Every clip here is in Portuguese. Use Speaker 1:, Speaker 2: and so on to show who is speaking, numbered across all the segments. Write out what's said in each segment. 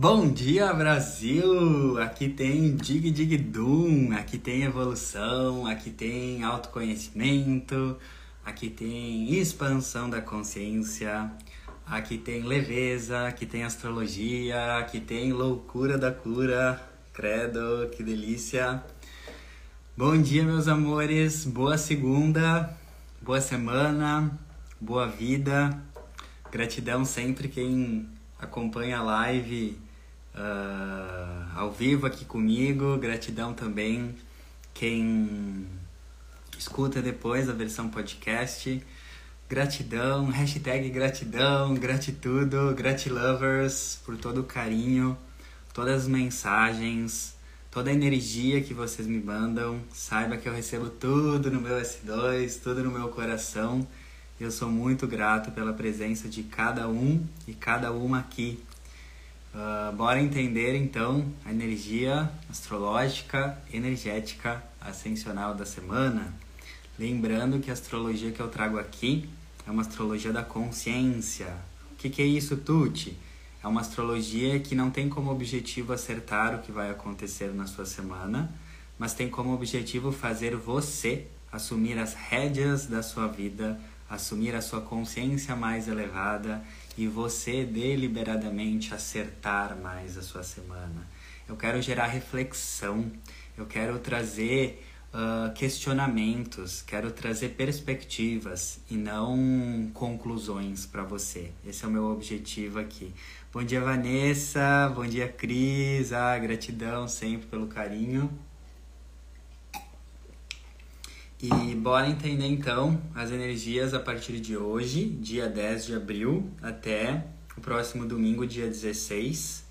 Speaker 1: Bom dia, Brasil! Aqui tem Dig Dig Doom, aqui tem evolução, aqui tem autoconhecimento, aqui tem expansão da consciência, aqui tem leveza, aqui tem astrologia, aqui tem loucura da cura. Credo, que delícia! Bom dia, meus amores, boa segunda, boa semana, boa vida. Gratidão sempre quem acompanha a live uh, ao vivo aqui comigo. Gratidão também quem escuta depois a versão podcast. Gratidão, hashtag gratidão, gratitudo, gratilovers por todo o carinho, todas as mensagens, toda a energia que vocês me mandam. Saiba que eu recebo tudo no meu S2, tudo no meu coração. Eu sou muito grato pela presença de cada um e cada uma aqui Uh, bora entender então a energia astrológica, energética, ascensional da semana. Lembrando que a astrologia que eu trago aqui é uma astrologia da consciência. O que, que é isso, Tuti? É uma astrologia que não tem como objetivo acertar o que vai acontecer na sua semana, mas tem como objetivo fazer você assumir as rédeas da sua vida, assumir a sua consciência mais elevada e você deliberadamente acertar mais a sua semana. Eu quero gerar reflexão, eu quero trazer uh, questionamentos, quero trazer perspectivas e não conclusões para você. Esse é o meu objetivo aqui. Bom dia, Vanessa. Bom dia, Cris. Ah, gratidão sempre pelo carinho. E bora entender então as energias a partir de hoje, dia 10 de abril, até o próximo domingo, dia 16.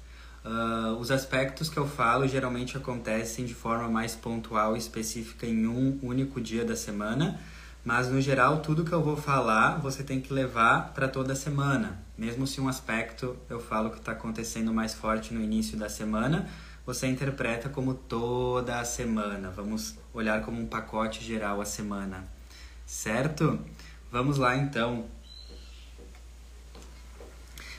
Speaker 1: Uh, ah, os aspectos que eu falo geralmente acontecem de forma mais pontual e específica em um único dia da semana, mas no geral tudo que eu vou falar você tem que levar para toda a semana. Mesmo se um aspecto eu falo que está acontecendo mais forte no início da semana, você interpreta como toda a semana. Vamos olhar como um pacote geral a semana, certo? Vamos lá então.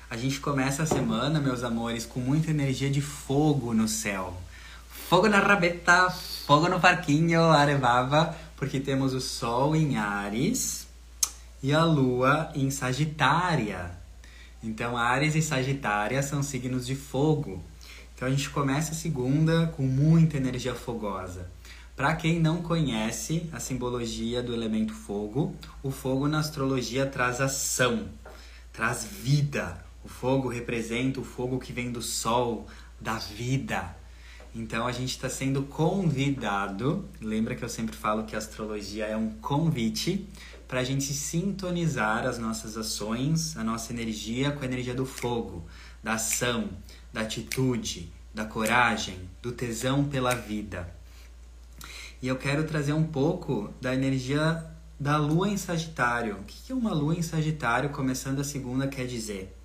Speaker 1: A gente começa a semana, meus amores, com muita energia de fogo no céu. Fogo na rabeta, fogo no parquinho, arevava, porque temos o Sol em Ares e a Lua em Sagitária. Então, Ares e Sagitária são signos de fogo. Então a gente começa a segunda com muita energia fogosa. Para quem não conhece a simbologia do elemento fogo, o fogo na astrologia traz ação, traz vida. O fogo representa o fogo que vem do sol, da vida. Então a gente está sendo convidado. Lembra que eu sempre falo que a astrologia é um convite para a gente sintonizar as nossas ações, a nossa energia com a energia do fogo, da ação, da atitude, da coragem, do tesão pela vida. E eu quero trazer um pouco da energia da lua em Sagitário. O que uma lua em Sagitário, começando a segunda, quer dizer?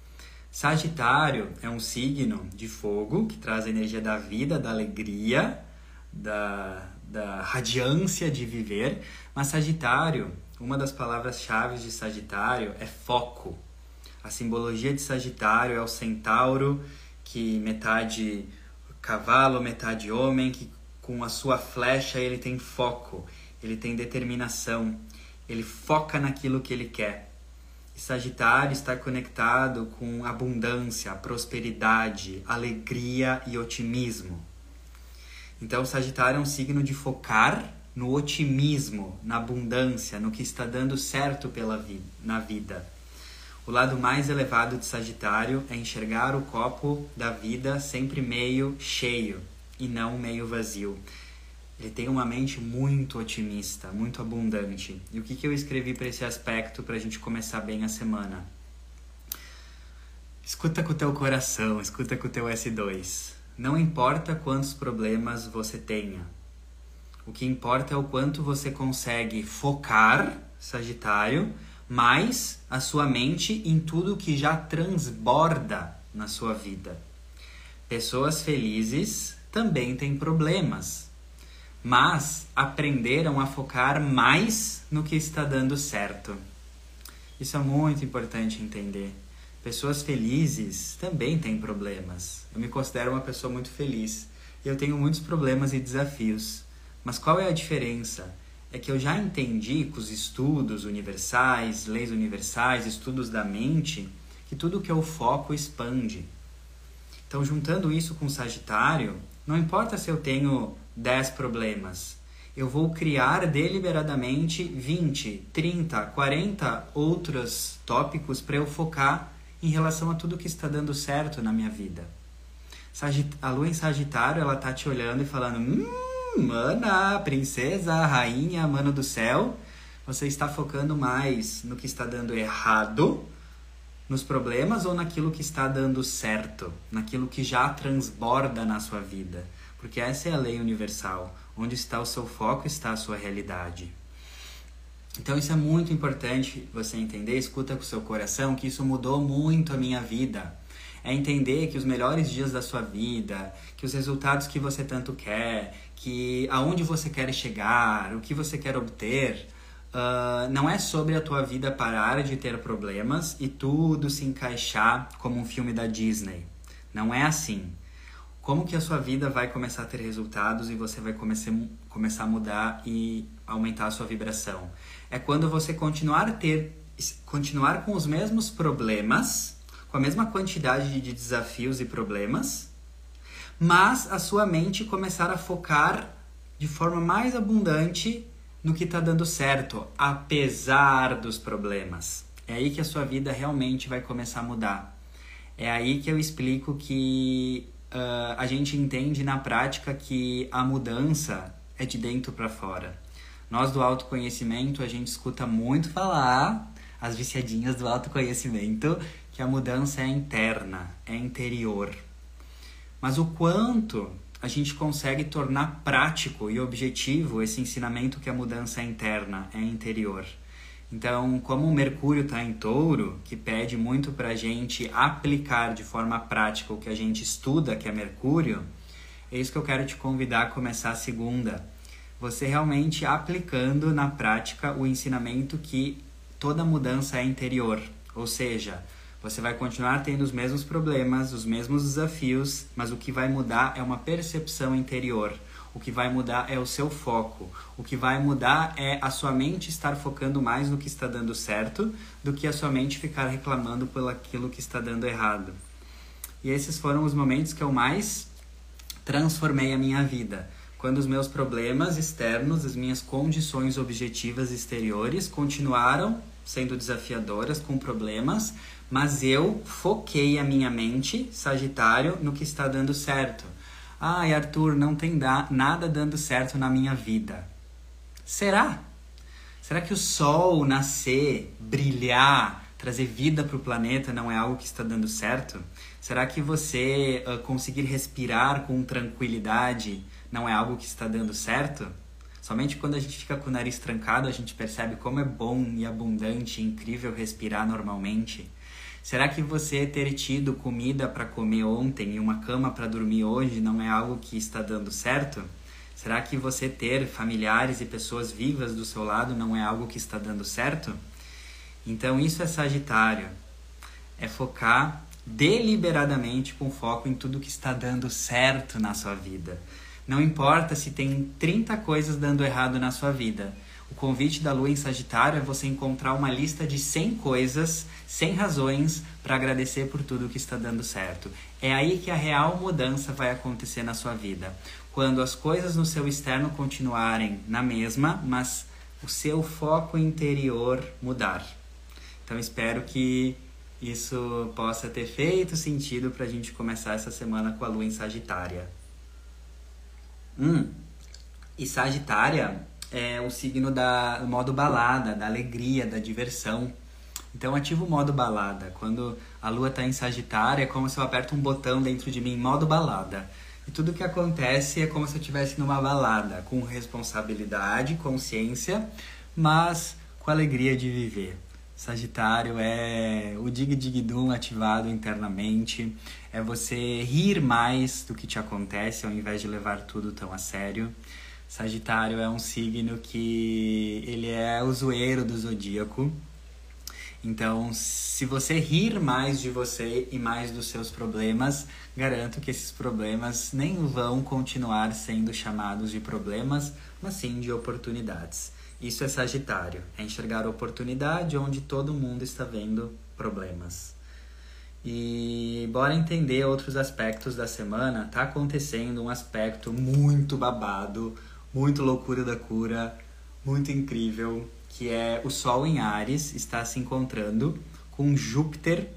Speaker 1: Sagitário é um signo de fogo que traz a energia da vida, da alegria, da, da radiância de viver. Mas Sagitário, uma das palavras-chave de Sagitário é foco. A simbologia de Sagitário é o centauro que metade cavalo, metade homem, que com a sua flecha ele tem foco, ele tem determinação, ele foca naquilo que ele quer. E Sagitário está conectado com abundância, prosperidade, alegria e otimismo. Então, Sagitário é um signo de focar no otimismo, na abundância, no que está dando certo pela vi na vida. O lado mais elevado de Sagitário é enxergar o copo da vida sempre meio cheio e não meio vazio. Ele tem uma mente muito otimista, muito abundante. E o que, que eu escrevi para esse aspecto para a gente começar bem a semana? Escuta com o teu coração, escuta com o teu S2. Não importa quantos problemas você tenha. O que importa é o quanto você consegue focar, Sagitário, mais a sua mente em tudo que já transborda na sua vida. Pessoas felizes também têm problemas, mas aprenderam a focar mais no que está dando certo. Isso é muito importante entender. Pessoas felizes também têm problemas. Eu me considero uma pessoa muito feliz. E eu tenho muitos problemas e desafios. Mas qual é a diferença? É que eu já entendi com os estudos universais, leis universais, estudos da mente, que tudo que eu foco expande. Então, juntando isso com Sagitário, não importa se eu tenho 10 problemas, eu vou criar deliberadamente 20, 30, 40 outros tópicos para eu focar em relação a tudo que está dando certo na minha vida. A lua em Sagitário, ela tá te olhando e falando: Hum, mana, princesa, rainha, mano do céu, você está focando mais no que está dando errado, nos problemas ou naquilo que está dando certo, naquilo que já transborda na sua vida? Porque essa é a lei universal. Onde está o seu foco, está a sua realidade. Então isso é muito importante você entender, escuta com o seu coração que isso mudou muito a minha vida. É entender que os melhores dias da sua vida, que os resultados que você tanto quer, que aonde você quer chegar, o que você quer obter, uh, não é sobre a tua vida parar de ter problemas e tudo se encaixar como um filme da Disney. Não é assim como que a sua vida vai começar a ter resultados e você vai começar, a mudar e aumentar a sua vibração. É quando você continuar a ter continuar com os mesmos problemas, com a mesma quantidade de desafios e problemas, mas a sua mente começar a focar de forma mais abundante no que está dando certo, apesar dos problemas. É aí que a sua vida realmente vai começar a mudar. É aí que eu explico que uh, a gente entende na prática que a mudança é de dentro para fora. Nós do autoconhecimento, a gente escuta muito falar, as viciadinhas do autoconhecimento, que a mudança é interna, é interior. Mas o quanto a gente consegue tornar prático e objetivo esse ensinamento que a mudança é interna, é interior. Então, como o Mercúrio está em touro, que pede muito para a gente aplicar de forma prática o que a gente estuda, que é Mercúrio, é isso que eu quero te convidar a começar a segunda. Você realmente aplicando na prática o ensinamento que toda mudança é interior. Ou seja, você vai continuar tendo os mesmos problemas, os mesmos desafios, mas o que vai mudar é uma percepção interior o que vai mudar é o seu foco. O que vai mudar é a sua mente estar focando mais no que está dando certo do que a sua mente ficar reclamando por aquilo que está dando errado. E esses foram os momentos que eu mais transformei a minha vida. Quando os meus problemas externos, as minhas condições objetivas exteriores continuaram sendo desafiadoras com problemas, mas eu foquei a minha mente, Sagitário, no que está dando certo Ai, Arthur, não tem nada dando certo na minha vida. Será? Será que o sol nascer, brilhar, trazer vida para o planeta não é algo que está dando certo? Será que você uh, conseguir respirar com tranquilidade não é algo que está dando certo? Somente quando a gente fica com o nariz trancado a gente percebe como é bom e abundante e incrível respirar normalmente. Será que você ter tido comida para comer ontem e uma cama para dormir hoje não é algo que está dando certo? Será que você ter familiares e pessoas vivas do seu lado não é algo que está dando certo? Então isso é Sagitário. É focar deliberadamente com foco em tudo que está dando certo na sua vida. Não importa se tem 30 coisas dando errado na sua vida. O convite da lua em Sagitário é você encontrar uma lista de 100 coisas, 100 razões para agradecer por tudo que está dando certo. É aí que a real mudança vai acontecer na sua vida. Quando as coisas no seu externo continuarem na mesma, mas o seu foco interior mudar. Então espero que isso possa ter feito sentido para a gente começar essa semana com a lua em Sagitária. Hum, e Sagitária é o signo da o modo balada, da alegria, da diversão. Então ativa o modo balada. Quando a lua está em Sagitário, é como se eu aperto um botão dentro de mim, modo balada. E tudo que acontece é como se eu estivesse numa balada, com responsabilidade, consciência, mas com alegria de viver. Sagitário é o dig dig dum ativado internamente, é você rir mais do que te acontece ao invés de levar tudo tão a sério. Sagitário é um signo que ele é o zoeiro do zodíaco. Então, se você rir mais de você e mais dos seus problemas, garanto que esses problemas nem vão continuar sendo chamados de problemas, mas sim de oportunidades. Isso é Sagitário, é enxergar oportunidade onde todo mundo está vendo problemas. E bora entender outros aspectos da semana. Tá acontecendo um aspecto muito babado, muito loucura da cura, muito incrível, que é o Sol em Ares está se encontrando com Júpiter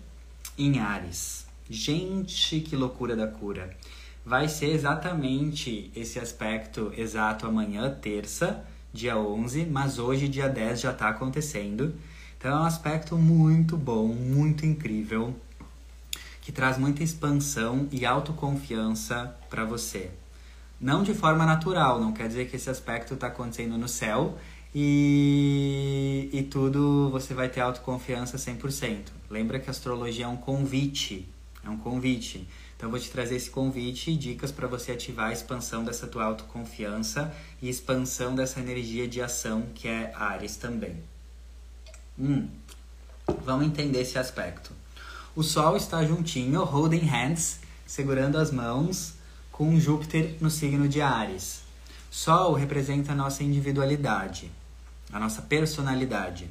Speaker 1: em Ares. Gente, que loucura da cura! Vai ser exatamente esse aspecto exato amanhã, terça, dia 11, mas hoje, dia 10, já está acontecendo. Então é um aspecto muito bom, muito incrível que traz muita expansão e autoconfiança para você. Não de forma natural, não quer dizer que esse aspecto está acontecendo no céu e, e tudo você vai ter autoconfiança 100%. Lembra que a astrologia é um convite, é um convite. Então eu vou te trazer esse convite e dicas para você ativar a expansão dessa tua autoconfiança e expansão dessa energia de ação que é Ares também. Hum, vamos entender esse aspecto. O Sol está juntinho, holding hands, segurando as mãos, com Júpiter no signo de Ares. Sol representa a nossa individualidade, a nossa personalidade,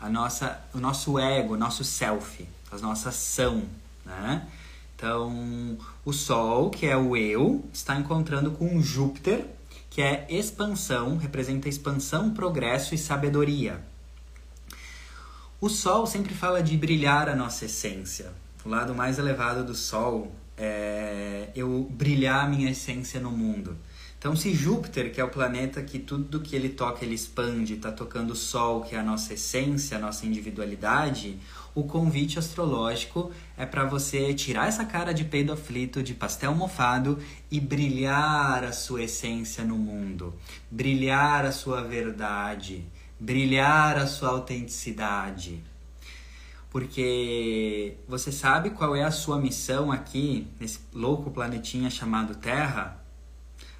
Speaker 1: a nossa, o nosso ego, o nosso self, a nossa ação, né? Então, o Sol, que é o eu, está encontrando com Júpiter, que é expansão, representa expansão, progresso e sabedoria. O Sol sempre fala de brilhar a nossa essência. O lado mais elevado do Sol é eu brilhar a minha essência no mundo. Então, se Júpiter, que é o planeta que tudo que ele toca ele expande, está tocando o Sol, que é a nossa essência, a nossa individualidade, o convite astrológico é para você tirar essa cara de peido aflito, de pastel mofado e brilhar a sua essência no mundo, brilhar a sua verdade, brilhar a sua autenticidade. Porque você sabe qual é a sua missão aqui, nesse louco planetinha chamado Terra?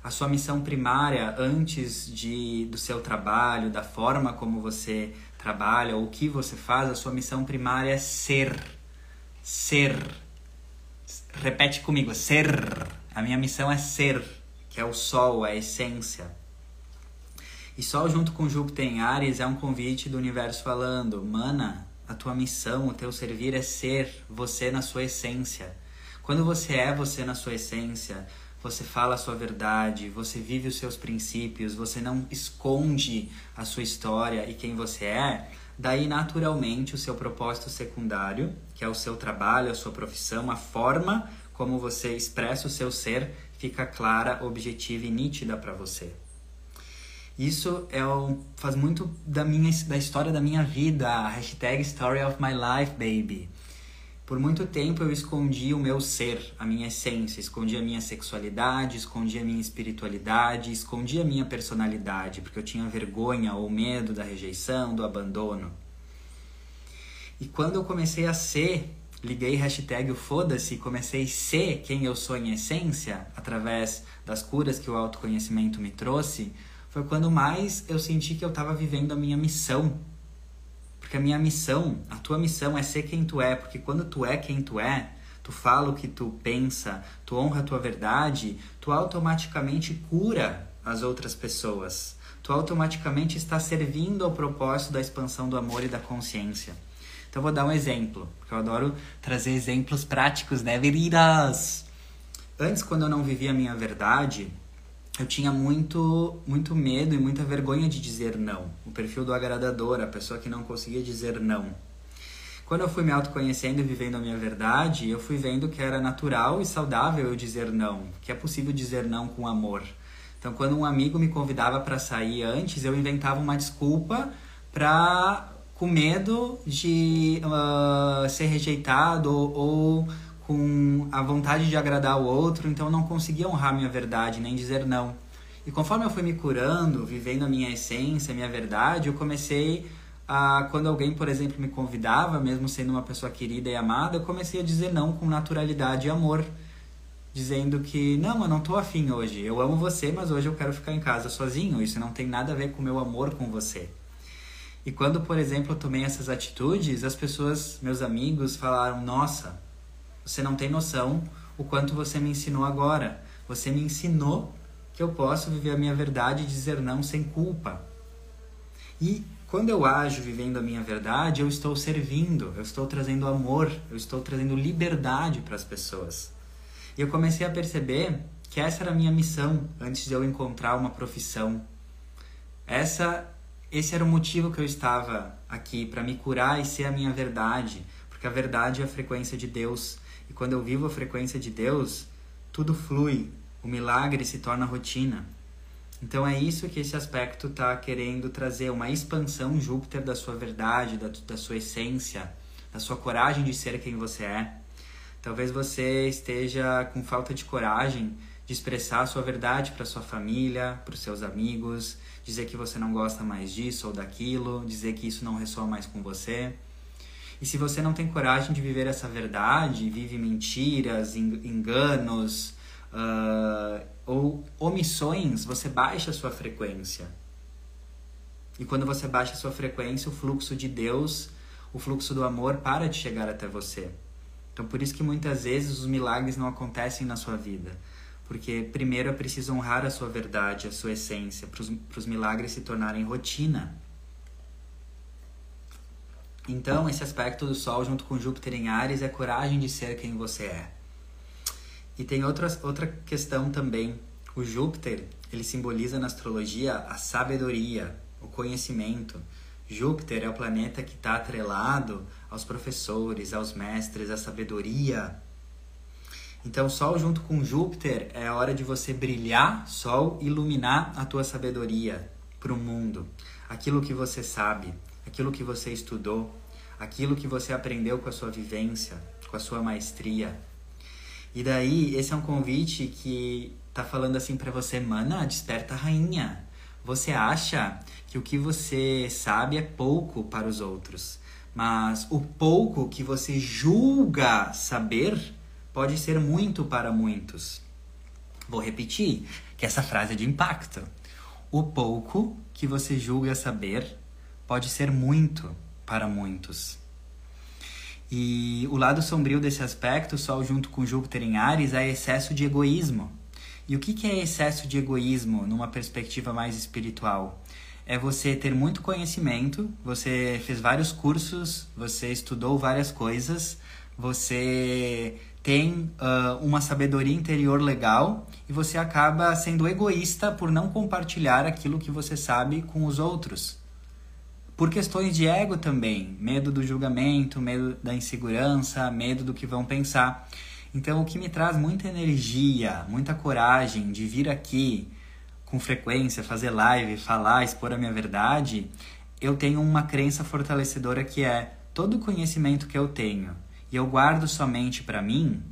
Speaker 1: A sua missão primária antes de, do seu trabalho, da forma como você trabalha, ou o que você faz, a sua missão primária é ser. Ser. Repete comigo, ser. A minha missão é ser, que é o sol, a essência. E Sol junto com Júpiter em Ares é um convite do universo falando: Mana, a tua missão, o teu servir é ser você na sua essência. Quando você é você na sua essência, você fala a sua verdade, você vive os seus princípios, você não esconde a sua história e quem você é, daí naturalmente o seu propósito secundário, que é o seu trabalho, a sua profissão, a forma como você expressa o seu ser, fica clara, objetiva e nítida para você. Isso é um, faz muito da minha da história da minha vida, hashtag Story of My Life, baby. Por muito tempo eu escondi o meu ser, a minha essência, escondi a minha sexualidade, escondi a minha espiritualidade, escondi a minha personalidade, porque eu tinha vergonha ou medo da rejeição, do abandono. E quando eu comecei a ser, liguei hashtag o foda-se, comecei a ser quem eu sou em essência, através das curas que o autoconhecimento me trouxe, foi quando mais eu senti que eu estava vivendo a minha missão. Porque a minha missão, a tua missão é ser quem tu é, porque quando tu é quem tu é, tu fala o que tu pensa, tu honra a tua verdade, tu automaticamente cura as outras pessoas. Tu automaticamente está servindo ao propósito da expansão do amor e da consciência. Então vou dar um exemplo, porque eu adoro trazer exemplos práticos, né, veridas? Antes, quando eu não vivia a minha verdade, eu tinha muito, muito medo e muita vergonha de dizer não. O perfil do agradador, a pessoa que não conseguia dizer não. Quando eu fui me autoconhecendo e vivendo a minha verdade, eu fui vendo que era natural e saudável eu dizer não, que é possível dizer não com amor. Então, quando um amigo me convidava para sair antes, eu inventava uma desculpa para com medo de uh, ser rejeitado ou, ou com a vontade de agradar o outro, então eu não conseguia honrar minha verdade, nem dizer não. E conforme eu fui me curando, vivendo a minha essência, a minha verdade, eu comecei a, quando alguém, por exemplo, me convidava, mesmo sendo uma pessoa querida e amada, eu comecei a dizer não com naturalidade e amor, dizendo que não, eu não tô afim hoje. Eu amo você, mas hoje eu quero ficar em casa sozinho. Isso não tem nada a ver com o meu amor com você. E quando, por exemplo, eu tomei essas atitudes, as pessoas, meus amigos, falaram: Nossa, você não tem noção o quanto você me ensinou agora. Você me ensinou que eu posso viver a minha verdade e dizer não sem culpa. E quando eu ajo vivendo a minha verdade, eu estou servindo, eu estou trazendo amor, eu estou trazendo liberdade para as pessoas. E eu comecei a perceber que essa era a minha missão antes de eu encontrar uma profissão. Essa esse era o motivo que eu estava aqui para me curar e ser a minha verdade, porque a verdade é a frequência de Deus. E quando eu vivo a frequência de Deus, tudo flui, o milagre se torna rotina. Então é isso que esse aspecto está querendo trazer, uma expansão Júpiter da sua verdade, da, da sua essência, da sua coragem de ser quem você é. Talvez você esteja com falta de coragem de expressar a sua verdade para sua família, para os seus amigos, dizer que você não gosta mais disso ou daquilo, dizer que isso não ressoa mais com você. E se você não tem coragem de viver essa verdade, vive mentiras, enganos uh, ou omissões, você baixa a sua frequência. E quando você baixa a sua frequência, o fluxo de Deus, o fluxo do amor para de chegar até você. Então, por isso que muitas vezes os milagres não acontecem na sua vida porque primeiro é preciso honrar a sua verdade, a sua essência, para os milagres se tornarem rotina. Então, esse aspecto do Sol junto com Júpiter em Ares é coragem de ser quem você é. E tem outra, outra questão também. O Júpiter, ele simboliza na astrologia a sabedoria, o conhecimento. Júpiter é o planeta que está atrelado aos professores, aos mestres, à sabedoria, então, Sol junto com Júpiter é a hora de você brilhar, Sol, iluminar a tua sabedoria para o mundo. Aquilo que você sabe, aquilo que você estudou, aquilo que você aprendeu com a sua vivência, com a sua maestria. E daí, esse é um convite que tá falando assim para você, mana, desperta rainha. Você acha que o que você sabe é pouco para os outros, mas o pouco que você julga saber pode ser muito para muitos. Vou repetir, que essa frase é de impacto. O pouco que você julga saber pode ser muito para muitos. E o lado sombrio desse aspecto, Sol junto com Júpiter em Ares, é excesso de egoísmo. E o que é excesso de egoísmo numa perspectiva mais espiritual? É você ter muito conhecimento, você fez vários cursos, você estudou várias coisas, você tem uh, uma sabedoria interior legal e você acaba sendo egoísta por não compartilhar aquilo que você sabe com os outros. Por questões de ego também, medo do julgamento, medo da insegurança, medo do que vão pensar. Então, o que me traz muita energia, muita coragem de vir aqui com frequência, fazer live, falar, expor a minha verdade, eu tenho uma crença fortalecedora que é todo o conhecimento que eu tenho e eu guardo somente para mim,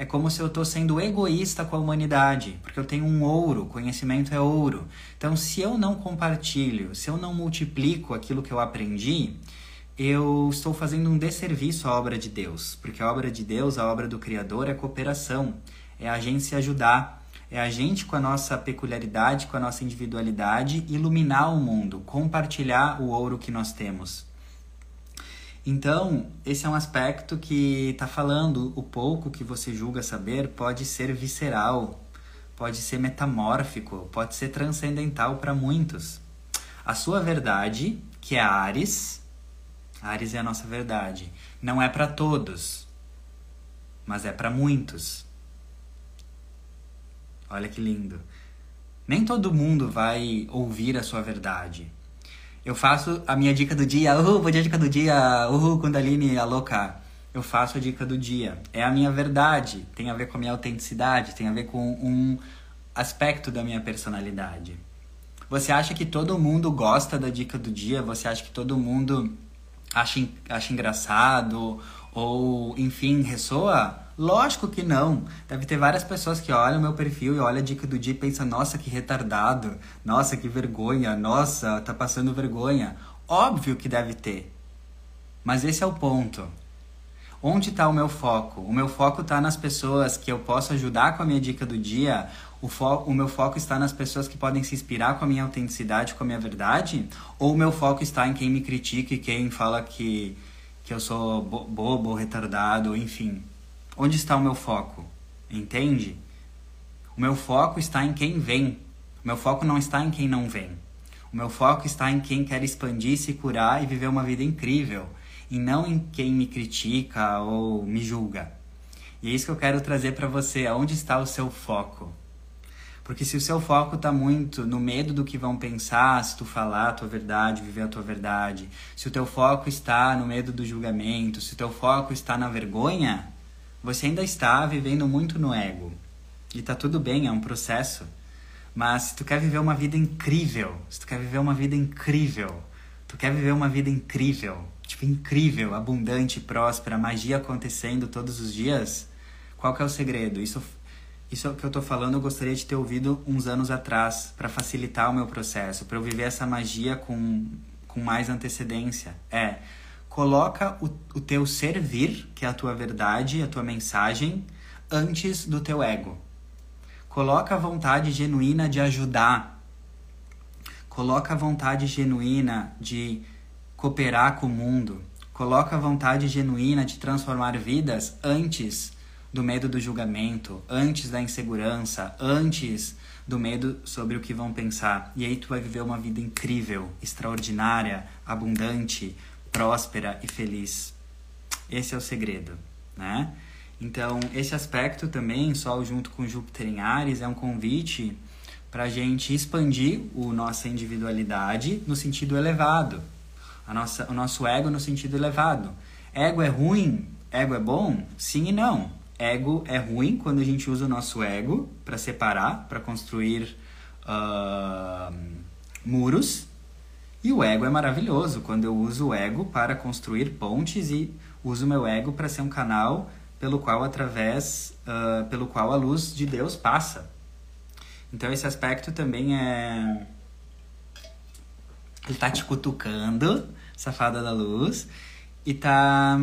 Speaker 1: é como se eu estou sendo egoísta com a humanidade, porque eu tenho um ouro, conhecimento é ouro. Então, se eu não compartilho, se eu não multiplico aquilo que eu aprendi, eu estou fazendo um desserviço à obra de Deus, porque a obra de Deus, a obra do Criador, é cooperação, é a gente se ajudar, é a gente com a nossa peculiaridade, com a nossa individualidade, iluminar o mundo, compartilhar o ouro que nós temos. Então, esse é um aspecto que está falando o pouco que você julga saber pode ser visceral, pode ser metamórfico, pode ser transcendental para muitos. A sua verdade, que é Ares, Ares é a nossa verdade, não é para todos, mas é para muitos. Olha que lindo. Nem todo mundo vai ouvir a sua verdade. Eu faço a minha dica do dia. Uhul, vou dica do dia. Uhul, Kundalini, a louca. Eu faço a dica do dia. É a minha verdade. Tem a ver com a minha autenticidade. Tem a ver com um aspecto da minha personalidade. Você acha que todo mundo gosta da dica do dia? Você acha que todo mundo acha, acha engraçado? Ou, enfim, ressoa? Lógico que não. Deve ter várias pessoas que olham meu perfil e olham a dica do dia e pensam, nossa, que retardado, nossa, que vergonha, nossa, tá passando vergonha. Óbvio que deve ter. Mas esse é o ponto. Onde está o meu foco? O meu foco está nas pessoas que eu posso ajudar com a minha dica do dia. O, o meu foco está nas pessoas que podem se inspirar com a minha autenticidade, com a minha verdade? Ou o meu foco está em quem me critica e quem fala que, que eu sou bo bobo, retardado, enfim? Onde está o meu foco? Entende? O meu foco está em quem vem. O meu foco não está em quem não vem. O meu foco está em quem quer expandir, se curar e viver uma vida incrível e não em quem me critica ou me julga. E é isso que eu quero trazer para você, aonde está o seu foco? Porque se o seu foco está muito no medo do que vão pensar, se tu falar a tua verdade, viver a tua verdade, se o teu foco está no medo do julgamento, se o teu foco está na vergonha, você ainda está vivendo muito no ego. E tá tudo bem, é um processo. Mas se tu quer viver uma vida incrível, se tu quer viver uma vida incrível, tu quer viver uma vida incrível, tipo, incrível, abundante, próspera, magia acontecendo todos os dias, qual que é o segredo? Isso, isso que eu tô falando eu gostaria de ter ouvido uns anos atrás, para facilitar o meu processo, para eu viver essa magia com, com mais antecedência. É, coloca o, o teu servir, que é a tua verdade, a tua mensagem, antes do teu ego. Coloca a vontade genuína de ajudar. Coloca a vontade genuína de cooperar com o mundo. Coloca a vontade genuína de transformar vidas antes do medo do julgamento, antes da insegurança, antes do medo sobre o que vão pensar. E aí tu vai viver uma vida incrível, extraordinária, abundante, próspera e feliz. Esse é o segredo, né? Então, esse aspecto também, Sol junto com Júpiter em Ares, é um convite para a gente expandir a nossa individualidade no sentido elevado, a nossa, o nosso ego no sentido elevado. Ego é ruim? Ego é bom? Sim e não. Ego é ruim quando a gente usa o nosso ego para separar, para construir uh, muros. E o ego é maravilhoso quando eu uso o ego para construir pontes e uso meu ego para ser um canal pelo qual através uh, pelo qual a luz de Deus passa. Então esse aspecto também é ele tá te cutucando Safada da Luz, e tá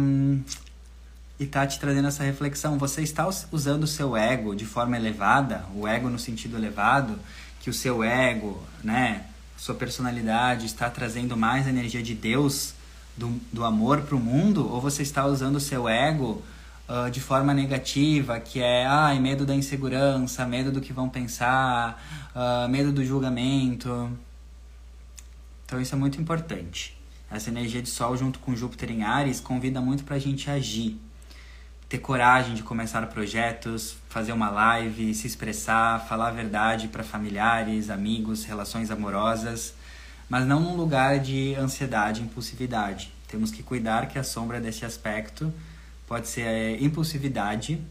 Speaker 1: e tá te trazendo essa reflexão. Você está usando o seu ego de forma elevada, o ego no sentido elevado, que o seu ego, né, sua personalidade está trazendo mais energia de Deus, do, do amor para o mundo, ou você está usando o seu ego uh, de forma negativa, que é ai, medo da insegurança, medo do que vão pensar, uh, medo do julgamento. Então isso é muito importante. Essa energia de Sol junto com Júpiter em Ares convida muito para a gente agir, ter coragem de começar projetos, fazer uma live, se expressar, falar a verdade para familiares, amigos, relações amorosas, mas não num lugar de ansiedade, impulsividade. Temos que cuidar que a sombra desse aspecto pode ser é, impulsividade,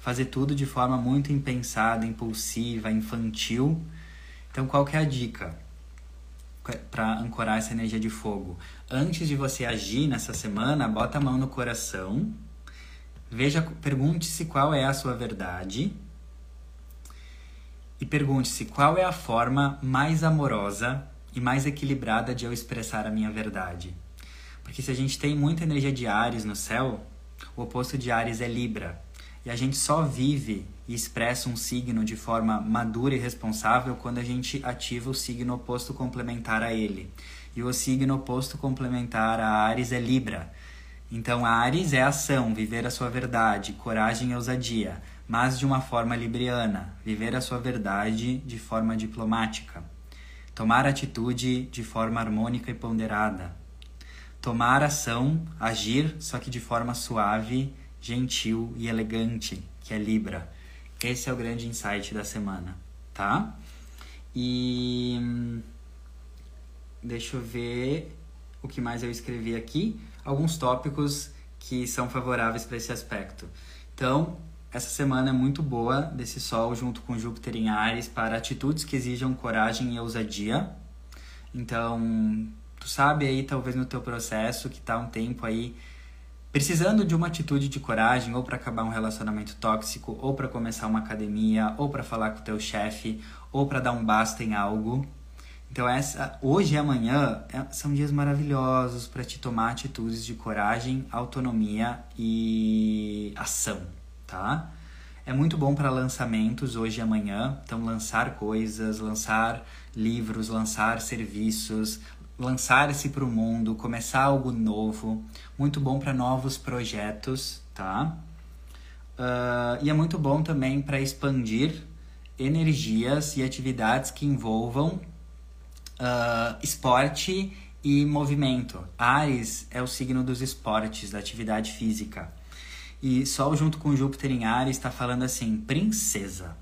Speaker 1: fazer tudo de forma muito impensada, impulsiva, infantil. Então, qual que é a dica? para ancorar essa energia de fogo. Antes de você agir nessa semana, bota a mão no coração. Veja, pergunte-se qual é a sua verdade. E pergunte-se qual é a forma mais amorosa e mais equilibrada de eu expressar a minha verdade. Porque se a gente tem muita energia de Ares no céu, o oposto de Ares é Libra. E a gente só vive e expressa um signo de forma madura e responsável quando a gente ativa o signo oposto complementar a ele. E o signo oposto complementar a Ares é Libra. Então, Ares é ação, viver a sua verdade, coragem e ousadia, mas de uma forma libriana, viver a sua verdade de forma diplomática. Tomar atitude de forma harmônica e ponderada. Tomar ação, agir, só que de forma suave gentil e elegante, que é Libra. Esse é o grande insight da semana, tá? E deixa eu ver o que mais eu escrevi aqui. Alguns tópicos que são favoráveis para esse aspecto. Então, essa semana é muito boa desse Sol junto com Júpiter em Ares para atitudes que exijam coragem e ousadia. Então, tu sabe aí, talvez no teu processo, que tá um tempo aí Precisando de uma atitude de coragem ou para acabar um relacionamento tóxico, ou para começar uma academia, ou para falar com o teu chefe, ou para dar um basta em algo. Então essa, hoje e amanhã é, são dias maravilhosos para te tomar atitudes de coragem, autonomia e ação, tá? É muito bom para lançamentos hoje e amanhã, então lançar coisas, lançar livros, lançar serviços, lançar-se para o mundo, começar algo novo, muito bom para novos projetos, tá? Uh, e é muito bom também para expandir energias e atividades que envolvam uh, esporte e movimento. Ares é o signo dos esportes, da atividade física. E Sol junto com Júpiter em Ares está falando assim: princesa,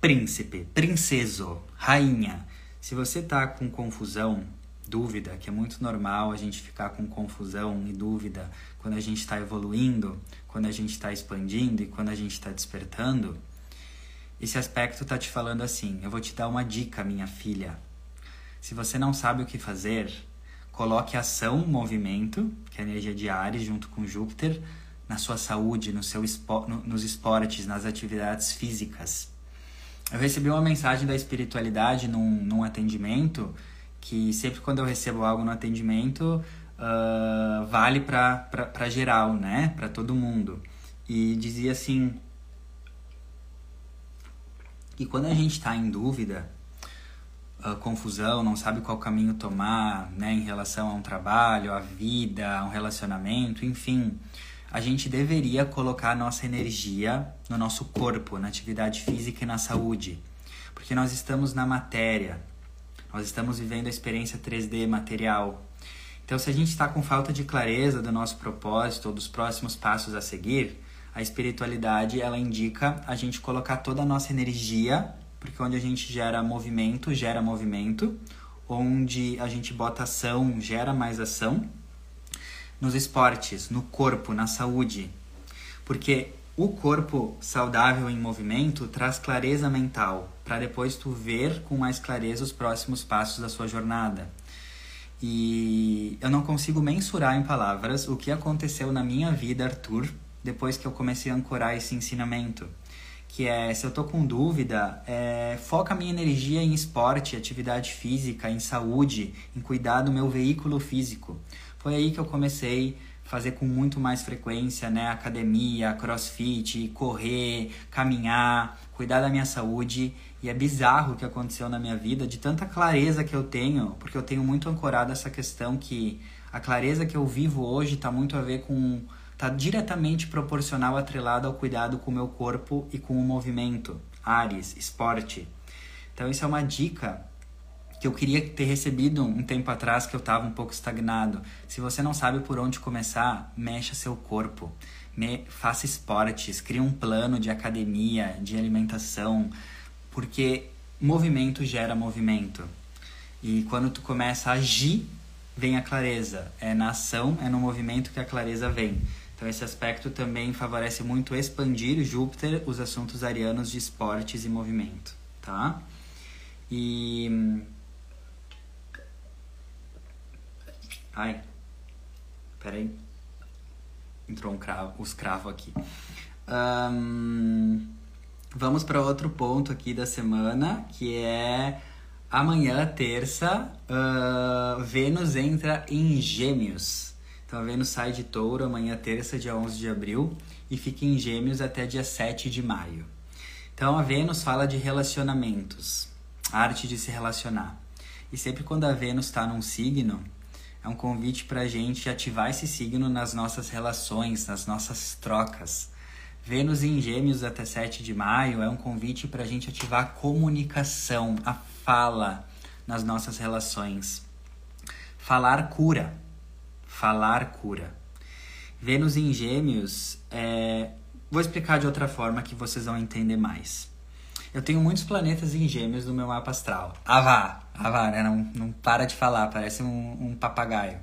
Speaker 1: príncipe, princeso, rainha. Se você tá com confusão, dúvida, que é muito normal a gente ficar com confusão e dúvida quando a gente está evoluindo, quando a gente está expandindo e quando a gente está despertando, esse aspecto está te falando assim: eu vou te dar uma dica, minha filha. Se você não sabe o que fazer, coloque ação, movimento, que é a energia de Ares, junto com Júpiter, na sua saúde, no seu espo no, nos esportes, nas atividades físicas. Eu recebi uma mensagem da espiritualidade num, num atendimento que sempre quando eu recebo algo no atendimento uh, vale para geral, né? Para todo mundo. E dizia assim que quando a gente está em dúvida confusão, não sabe qual caminho tomar, né, em relação a um trabalho, a vida, a um relacionamento, enfim, a gente deveria colocar a nossa energia no nosso corpo, na atividade física e na saúde, porque nós estamos na matéria, nós estamos vivendo a experiência 3D material. Então, se a gente está com falta de clareza do nosso propósito ou dos próximos passos a seguir, a espiritualidade ela indica a gente colocar toda a nossa energia porque onde a gente gera movimento, gera movimento, onde a gente bota ação, gera mais ação. Nos esportes, no corpo, na saúde. Porque o corpo saudável em movimento traz clareza mental, para depois tu ver com mais clareza os próximos passos da sua jornada. E eu não consigo mensurar em palavras o que aconteceu na minha vida, Arthur, depois que eu comecei a ancorar esse ensinamento que é se eu tô com dúvida, é, foca a minha energia em esporte, atividade física, em saúde, em cuidar do meu veículo físico. Foi aí que eu comecei a fazer com muito mais frequência, né, academia, crossfit, correr, caminhar, cuidar da minha saúde. E é bizarro o que aconteceu na minha vida, de tanta clareza que eu tenho, porque eu tenho muito ancorado essa questão que a clareza que eu vivo hoje está muito a ver com está diretamente proporcional atrelado ao cuidado com o meu corpo e com o movimento, Ares, esporte. Então isso é uma dica que eu queria ter recebido um tempo atrás que eu estava um pouco estagnado. Se você não sabe por onde começar, mexa seu corpo, Me, faça esportes, crie um plano de academia, de alimentação, porque movimento gera movimento. E quando tu começa a agir, vem a clareza. É na ação, é no movimento que a clareza vem. Então esse aspecto também favorece muito expandir Júpiter os assuntos arianos de esportes e movimento, tá? E Ai. Peraí. Entrou um cravo, os cravos aqui. Um, vamos para outro ponto aqui da semana, que é amanhã, terça, uh, Vênus entra em Gêmeos. A Vênus sai de touro amanhã, terça, dia 11 de abril, e fica em gêmeos até dia 7 de maio. Então a Vênus fala de relacionamentos, arte de se relacionar. E sempre quando a Vênus está num signo, é um convite para a gente ativar esse signo nas nossas relações, nas nossas trocas. Vênus em Gêmeos até 7 de maio é um convite para a gente ativar a comunicação, a fala nas nossas relações. Falar cura falar cura. Vênus em Gêmeos, é... vou explicar de outra forma que vocês vão entender mais. Eu tenho muitos planetas em Gêmeos no meu mapa astral. Ah, vá, ah, vá, né? Não, não para de falar, parece um, um papagaio.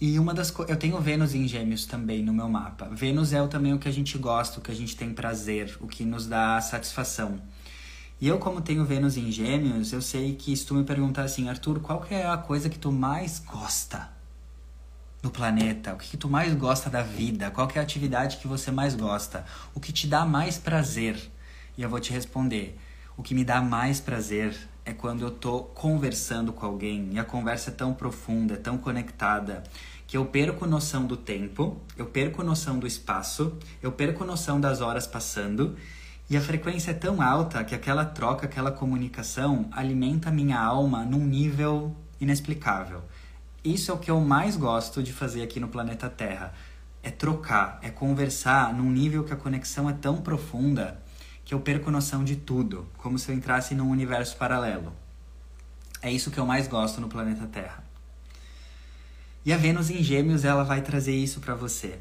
Speaker 1: E uma das eu tenho Vênus em Gêmeos também no meu mapa. Vênus é também o que a gente gosta, o que a gente tem prazer, o que nos dá satisfação. E eu, como tenho Vênus em Gêmeos, eu sei que se tu me perguntar assim, Arthur, qual que é a coisa que tu mais gosta? No planeta? O que, que, tu mais gosta da vida? Qual é a atividade que você mais gosta? O que te dá mais prazer? E eu vou te responder: o que me dá mais prazer é quando eu tô conversando com alguém e a conversa é tão profunda, é tão conectada, que eu perco noção do tempo, eu perco noção do espaço, eu perco noção das horas passando e a frequência é tão alta que aquela troca, aquela comunicação alimenta a minha alma num nível inexplicável. Isso é o que eu mais gosto de fazer aqui no planeta Terra. É trocar, é conversar num nível que a conexão é tão profunda que eu perco noção de tudo, como se eu entrasse num universo paralelo. É isso que eu mais gosto no planeta Terra. E a Vênus em Gêmeos, ela vai trazer isso para você.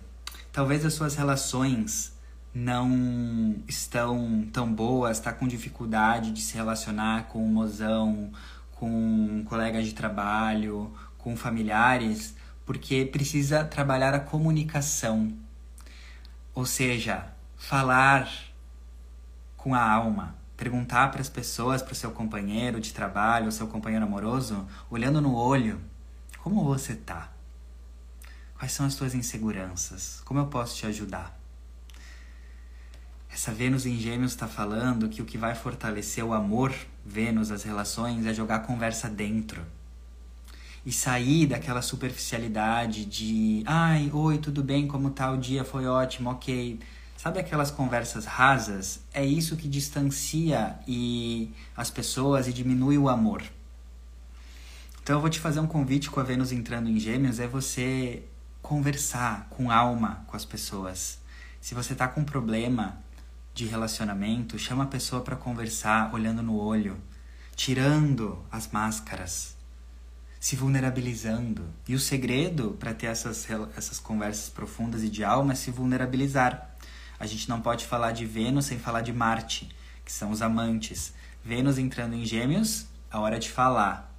Speaker 1: Talvez as suas relações não estão tão boas, está com dificuldade de se relacionar com um mozão, com colegas de trabalho, com familiares, porque precisa trabalhar a comunicação. Ou seja, falar com a alma, perguntar para as pessoas, para o seu companheiro de trabalho, o seu companheiro amoroso, olhando no olho, como você tá? Quais são as suas inseguranças? Como eu posso te ajudar? Essa Vênus em Gêmeos está falando que o que vai fortalecer o amor, Vênus, as relações, é jogar a conversa dentro. E sair daquela superficialidade de ai, oi, tudo bem, como tá o dia? Foi ótimo, ok. Sabe aquelas conversas rasas? É isso que distancia e as pessoas e diminui o amor. Então eu vou te fazer um convite com a Vênus entrando em Gêmeos, é você conversar com alma com as pessoas. Se você tá com um problema de relacionamento, chama a pessoa para conversar, olhando no olho, tirando as máscaras, se vulnerabilizando. E o segredo para ter essas, essas conversas profundas e de alma é se vulnerabilizar. A gente não pode falar de Vênus sem falar de Marte, que são os amantes. Vênus entrando em Gêmeos, a hora de falar.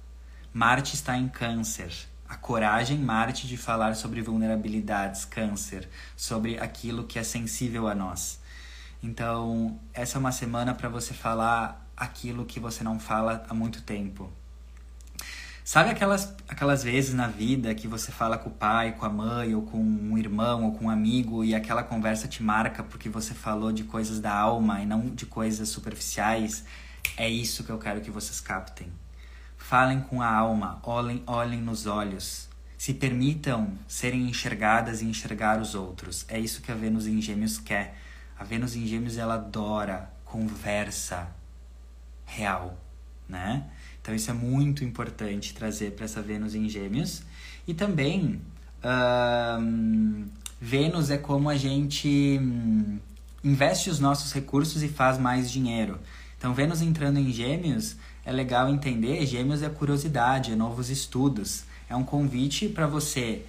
Speaker 1: Marte está em Câncer. A coragem, Marte, de falar sobre vulnerabilidades, Câncer, sobre aquilo que é sensível a nós. Então, essa é uma semana para você falar aquilo que você não fala há muito tempo. Sabe aquelas, aquelas vezes na vida que você fala com o pai, com a mãe, ou com um irmão, ou com um amigo, e aquela conversa te marca porque você falou de coisas da alma e não de coisas superficiais? É isso que eu quero que vocês captem. Falem com a alma, olhem, olhem nos olhos. Se permitam serem enxergadas e enxergar os outros. É isso que a Vênus em Gêmeos quer. A Vênus em Gêmeos ela adora conversa real, né? Então isso é muito importante trazer para essa Vênus em Gêmeos. E também Vênus é como a gente um, investe os nossos recursos e faz mais dinheiro. Então Vênus entrando em Gêmeos é legal entender. Gêmeos é curiosidade, é novos estudos. É um convite para você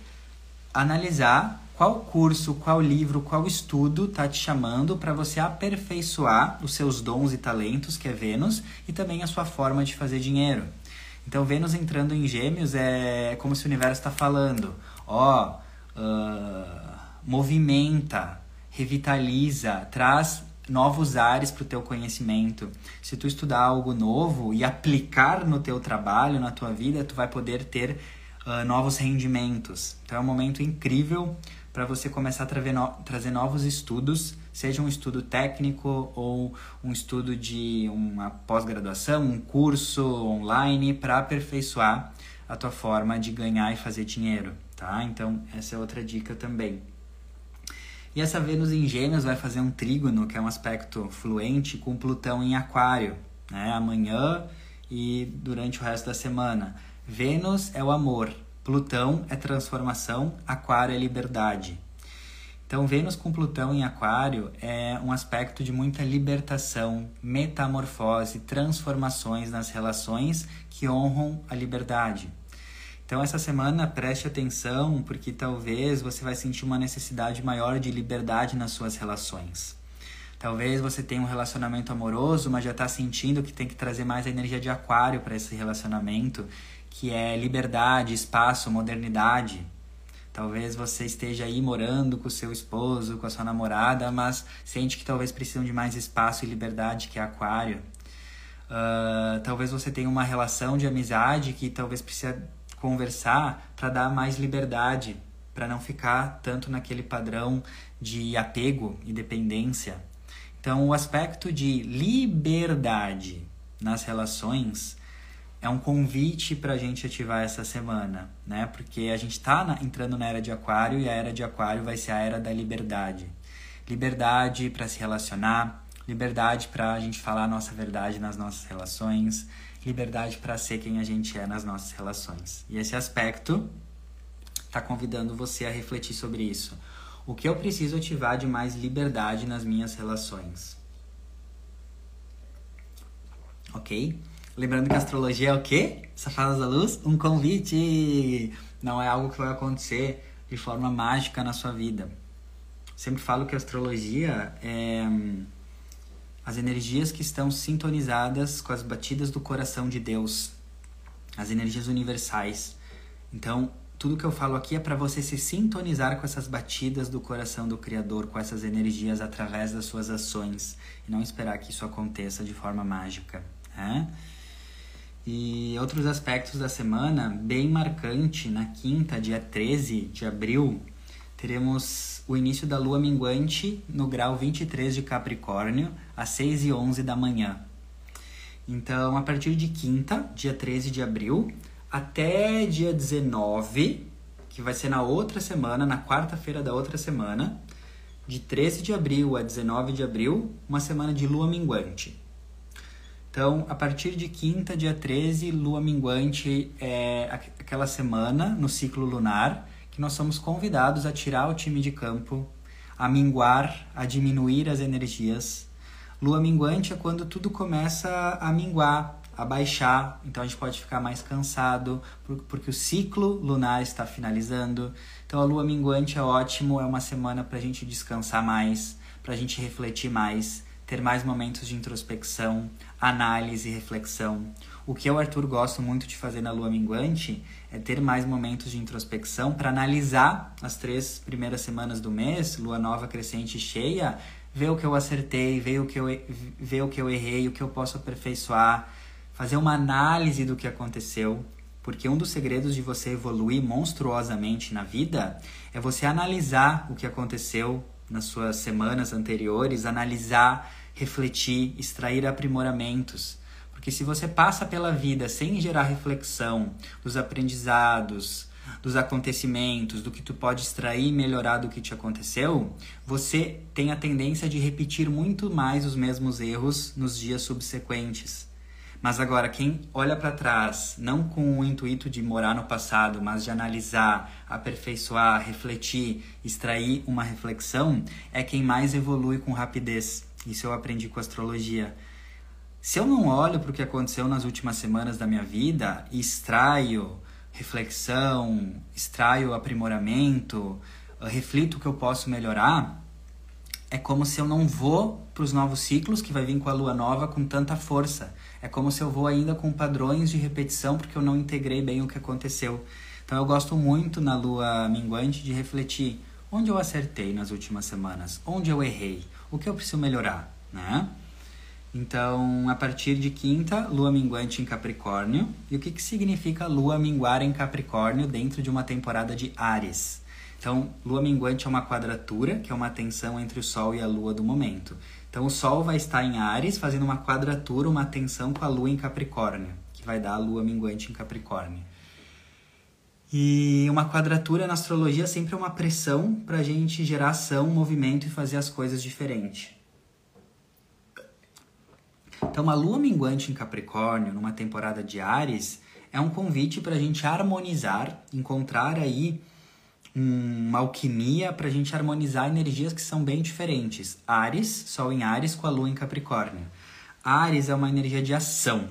Speaker 1: analisar qual curso, qual livro, qual estudo está te chamando para você aperfeiçoar os seus dons e talentos, que é Vênus, e também a sua forma de fazer dinheiro. Então, Vênus entrando em Gêmeos é como se o universo está falando: ó, uh, movimenta, revitaliza, traz novos ares para o teu conhecimento. Se tu estudar algo novo e aplicar no teu trabalho, na tua vida, tu vai poder ter uh, novos rendimentos. Então é um momento incrível para você começar a no, trazer novos estudos, seja um estudo técnico ou um estudo de uma pós-graduação, um curso online para aperfeiçoar a tua forma de ganhar e fazer dinheiro, tá? Então, essa é outra dica também. E essa Vênus em Gêmeos vai fazer um trígono, que é um aspecto fluente, com Plutão em Aquário, né? Amanhã e durante o resto da semana. Vênus é o amor, Plutão é transformação, Aquário é liberdade. Então, Vênus com Plutão em Aquário é um aspecto de muita libertação, metamorfose, transformações nas relações que honram a liberdade. Então, essa semana preste atenção, porque talvez você vai sentir uma necessidade maior de liberdade nas suas relações. Talvez você tenha um relacionamento amoroso, mas já está sentindo que tem que trazer mais a energia de Aquário para esse relacionamento que é liberdade, espaço, modernidade. Talvez você esteja aí morando com o seu esposo, com a sua namorada, mas sente que talvez precisam de mais espaço e liberdade, que é aquário. Uh, talvez você tenha uma relação de amizade que talvez precisa conversar para dar mais liberdade, para não ficar tanto naquele padrão de apego e dependência. Então, o aspecto de liberdade nas relações é um convite para a gente ativar essa semana, né? Porque a gente está entrando na era de Aquário e a era de Aquário vai ser a era da liberdade. Liberdade para se relacionar, liberdade para a gente falar a nossa verdade nas nossas relações, liberdade para ser quem a gente é nas nossas relações. E esse aspecto está convidando você a refletir sobre isso. O que eu preciso ativar de mais liberdade nas minhas relações? Ok? Lembrando que a astrologia é o quê? Safadas da Luz? Um convite! Não é algo que vai acontecer de forma mágica na sua vida. Sempre falo que a astrologia é hum, as energias que estão sintonizadas com as batidas do coração de Deus, as energias universais. Então, tudo que eu falo aqui é para você se sintonizar com essas batidas do coração do Criador, com essas energias através das suas ações e não esperar que isso aconteça de forma mágica. Né? E outros aspectos da semana, bem marcante, na quinta, dia 13 de abril, teremos o início da lua minguante no grau 23 de Capricórnio, às 6 e 11 da manhã. Então, a partir de quinta, dia 13 de abril, até dia 19, que vai ser na outra semana, na quarta-feira da outra semana, de 13 de abril a 19 de abril, uma semana de lua minguante. Então, a partir de quinta, dia 13, lua minguante é aquela semana no ciclo lunar que nós somos convidados a tirar o time de campo, a minguar, a diminuir as energias. Lua minguante é quando tudo começa a minguar, a baixar, então a gente pode ficar mais cansado, porque o ciclo lunar está finalizando. Então a lua minguante é ótimo, é uma semana para a gente descansar mais, para a gente refletir mais, ter mais momentos de introspecção, análise reflexão. O que eu, Arthur, gosto muito de fazer na lua minguante é ter mais momentos de introspecção para analisar as três primeiras semanas do mês, lua nova, crescente e cheia, ver o que eu acertei, ver o que eu, ver o que eu errei, o que eu posso aperfeiçoar, fazer uma análise do que aconteceu. Porque um dos segredos de você evoluir monstruosamente na vida é você analisar o que aconteceu nas suas semanas anteriores, analisar, refletir, extrair aprimoramentos. Porque se você passa pela vida sem gerar reflexão dos aprendizados, dos acontecimentos, do que tu pode extrair e melhorar do que te aconteceu, você tem a tendência de repetir muito mais os mesmos erros nos dias subsequentes. Mas agora, quem olha para trás, não com o intuito de morar no passado, mas de analisar, aperfeiçoar, refletir, extrair uma reflexão, é quem mais evolui com rapidez. Isso eu aprendi com astrologia. Se eu não olho para o que aconteceu nas últimas semanas da minha vida e extraio reflexão, extraio aprimoramento, reflito o que eu posso melhorar, é como se eu não vou para os novos ciclos que vai vir com a lua nova com tanta força. É como se eu vou ainda com padrões de repetição porque eu não integrei bem o que aconteceu. Então eu gosto muito na lua minguante de refletir onde eu acertei nas últimas semanas, onde eu errei, o que eu preciso melhorar, né? Então, a partir de quinta, lua minguante em Capricórnio. E o que, que significa lua minguar em Capricórnio dentro de uma temporada de Ares? Então, lua minguante é uma quadratura, que é uma tensão entre o Sol e a Lua do momento. Então o Sol vai estar em Ares, fazendo uma quadratura, uma tensão com a Lua em Capricórnio, que vai dar a Lua minguante em Capricórnio. E uma quadratura na astrologia sempre é uma pressão para a gente gerar ação, movimento e fazer as coisas diferentes. Então, uma lua minguante em Capricórnio, numa temporada de Ares, é um convite para a gente harmonizar, encontrar aí uma alquimia para a gente harmonizar energias que são bem diferentes. Ares, Sol em Ares com a Lua em Capricórnio. Ares é uma energia de ação,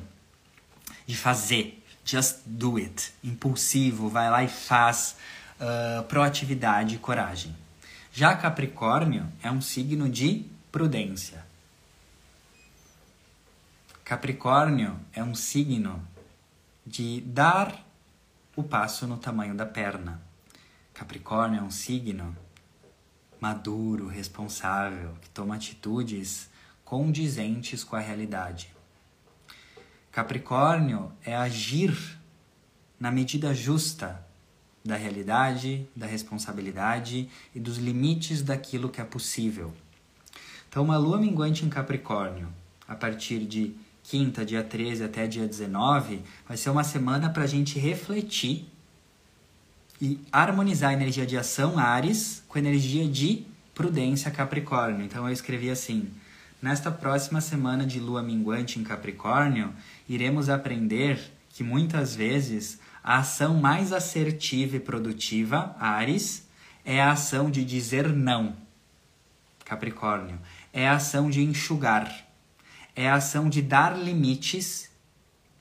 Speaker 1: de fazer, just do it, impulsivo, vai lá e faz, uh, proatividade e coragem. Já Capricórnio é um signo de prudência. Capricórnio é um signo de dar o passo no tamanho da perna. Capricórnio é um signo maduro, responsável, que toma atitudes condizentes com a realidade. Capricórnio é agir na medida justa da realidade, da responsabilidade e dos limites daquilo que é possível. Então, uma lua minguante em Capricórnio, a partir de quinta, dia 13 até dia 19, vai ser uma semana para a gente refletir e harmonizar a energia de ação Ares com a energia de prudência Capricórnio. Então eu escrevi assim: Nesta próxima semana de lua minguante em Capricórnio, iremos aprender que muitas vezes a ação mais assertiva e produtiva, Ares, é a ação de dizer não. Capricórnio, é a ação de enxugar, é a ação de dar limites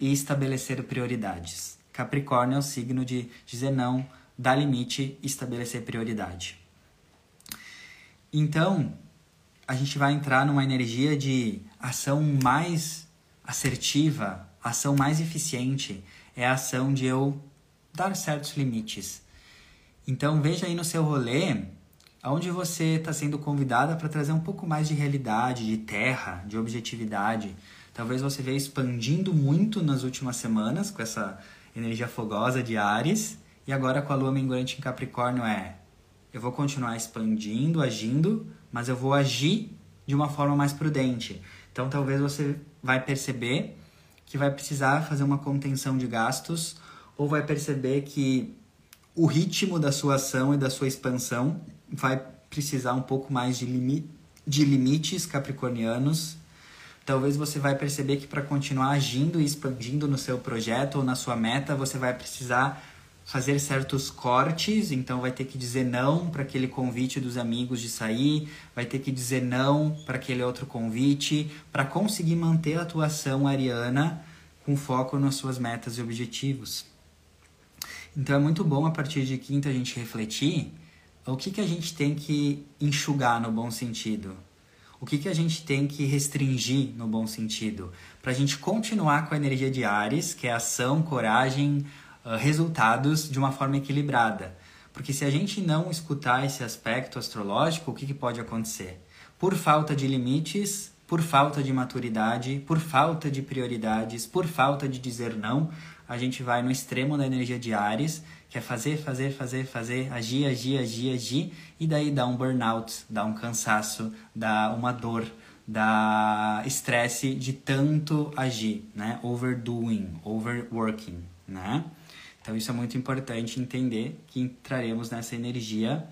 Speaker 1: e estabelecer prioridades. Capricórnio é o signo de dizer não, dar limite e estabelecer prioridade. Então, a gente vai entrar numa energia de ação mais assertiva, ação mais eficiente, é a ação de eu dar certos limites. Então, veja aí no seu rolê onde você está sendo convidada para trazer um pouco mais de realidade, de terra, de objetividade. Talvez você veja expandindo muito nas últimas semanas com essa energia fogosa de Ares, e agora com a lua minguante em Capricórnio é eu vou continuar expandindo, agindo, mas eu vou agir de uma forma mais prudente. Então talvez você vai perceber que vai precisar fazer uma contenção de gastos ou vai perceber que o ritmo da sua ação e da sua expansão vai precisar um pouco mais de, limi de limites capricornianos. Talvez você vai perceber que para continuar agindo e expandindo no seu projeto ou na sua meta, você vai precisar fazer certos cortes, então vai ter que dizer não para aquele convite dos amigos de sair, vai ter que dizer não para aquele outro convite, para conseguir manter a atuação ariana com foco nas suas metas e objetivos. Então é muito bom a partir de quinta a gente refletir o que, que a gente tem que enxugar no bom sentido, o que, que a gente tem que restringir no bom sentido, para a gente continuar com a energia de Ares, que é ação, coragem, resultados de uma forma equilibrada. Porque se a gente não escutar esse aspecto astrológico, o que, que pode acontecer? Por falta de limites, por falta de maturidade, por falta de prioridades, por falta de dizer não, a gente vai no extremo da energia de Ares, que é fazer, fazer, fazer, fazer, agir, agir, agir, agir, e daí dá um burnout, dá um cansaço, dá uma dor, dá estresse de tanto agir, né? Overdoing, overworking, né? Então isso é muito importante entender que entraremos nessa energia